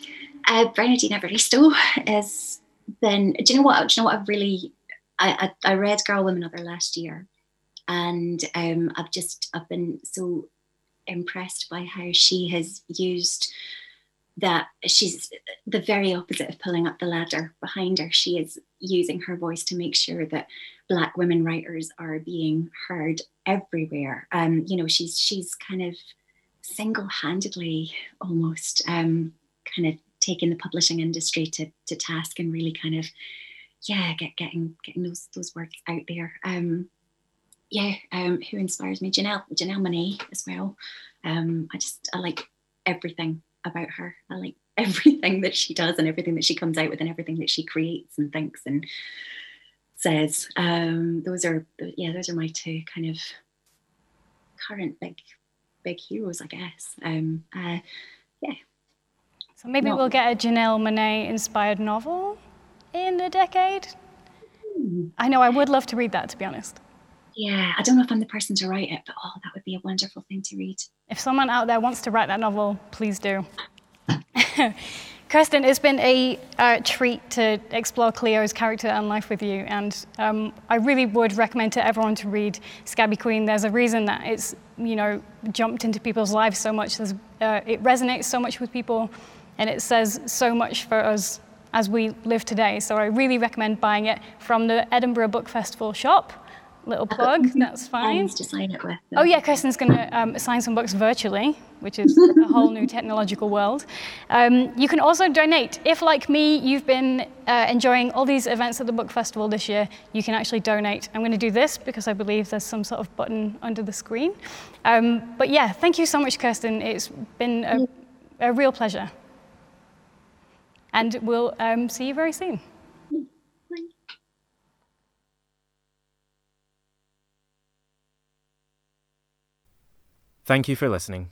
uh, Bernardine Evaristo has been. Do you know what? Do you know what? I've really. I, I, I read Girl, Woman, Other last year, and um, I've just I've been so impressed by how she has used that she's the very opposite of pulling up the ladder behind her. She is using her voice to make sure that Black women writers are being heard everywhere. Um, you know, she's she's kind of single-handedly almost um, kind of taking the publishing industry to, to task and really kind of yeah get getting getting those those words out there. Um, yeah, um, who inspires me? Janelle Janelle Monáe as well. Um, I just I like everything about her. I like *laughs* everything that she does and everything that she comes out with and everything that she creates and thinks and says. Um, those are yeah, those are my two kind of current big big heroes, I guess. Um, uh, yeah. So maybe Not, we'll get a Janelle Monáe inspired novel in a decade. Hmm. I know I would love to read that, to be honest. Yeah, I don't know if I'm the person to write it, but oh, that would be a wonderful thing to read. If someone out there wants to write that novel, please do. *laughs* Kirstin, it's been a uh, treat to explore Cleo's character and life with you, and um, I really would recommend to everyone to read Scabby Queen. There's a reason that it's you know jumped into people's lives so much. Uh, it resonates so much with people, and it says so much for us as we live today. So I really recommend buying it from the Edinburgh Book Festival shop little plug. *laughs* That's fine. To sign it with. Oh yeah, Kirstin's going to um, sign some books virtually, which is a whole new *laughs* technological world. Um, you can also donate. If, like me, you've been uh, enjoying all these events at the book festival this year, you can actually donate. I'm going to do this because I believe there's some sort of button under the screen. Um, but yeah, thank you so much, Kirstin. It's been a, a real pleasure. And we'll um, see you very soon. Thank you for listening.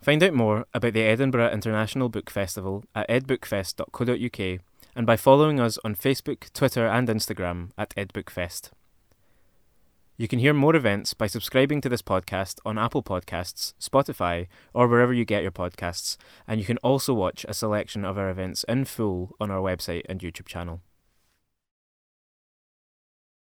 Find out more about the Edinburgh International Book Festival at edbookfest.co.uk and by following us on Facebook, Twitter, and Instagram at edbookfest. You can hear more events by subscribing to this podcast on Apple Podcasts, Spotify, or wherever you get your podcasts, and you can also watch a selection of our events in full on our website and YouTube channel.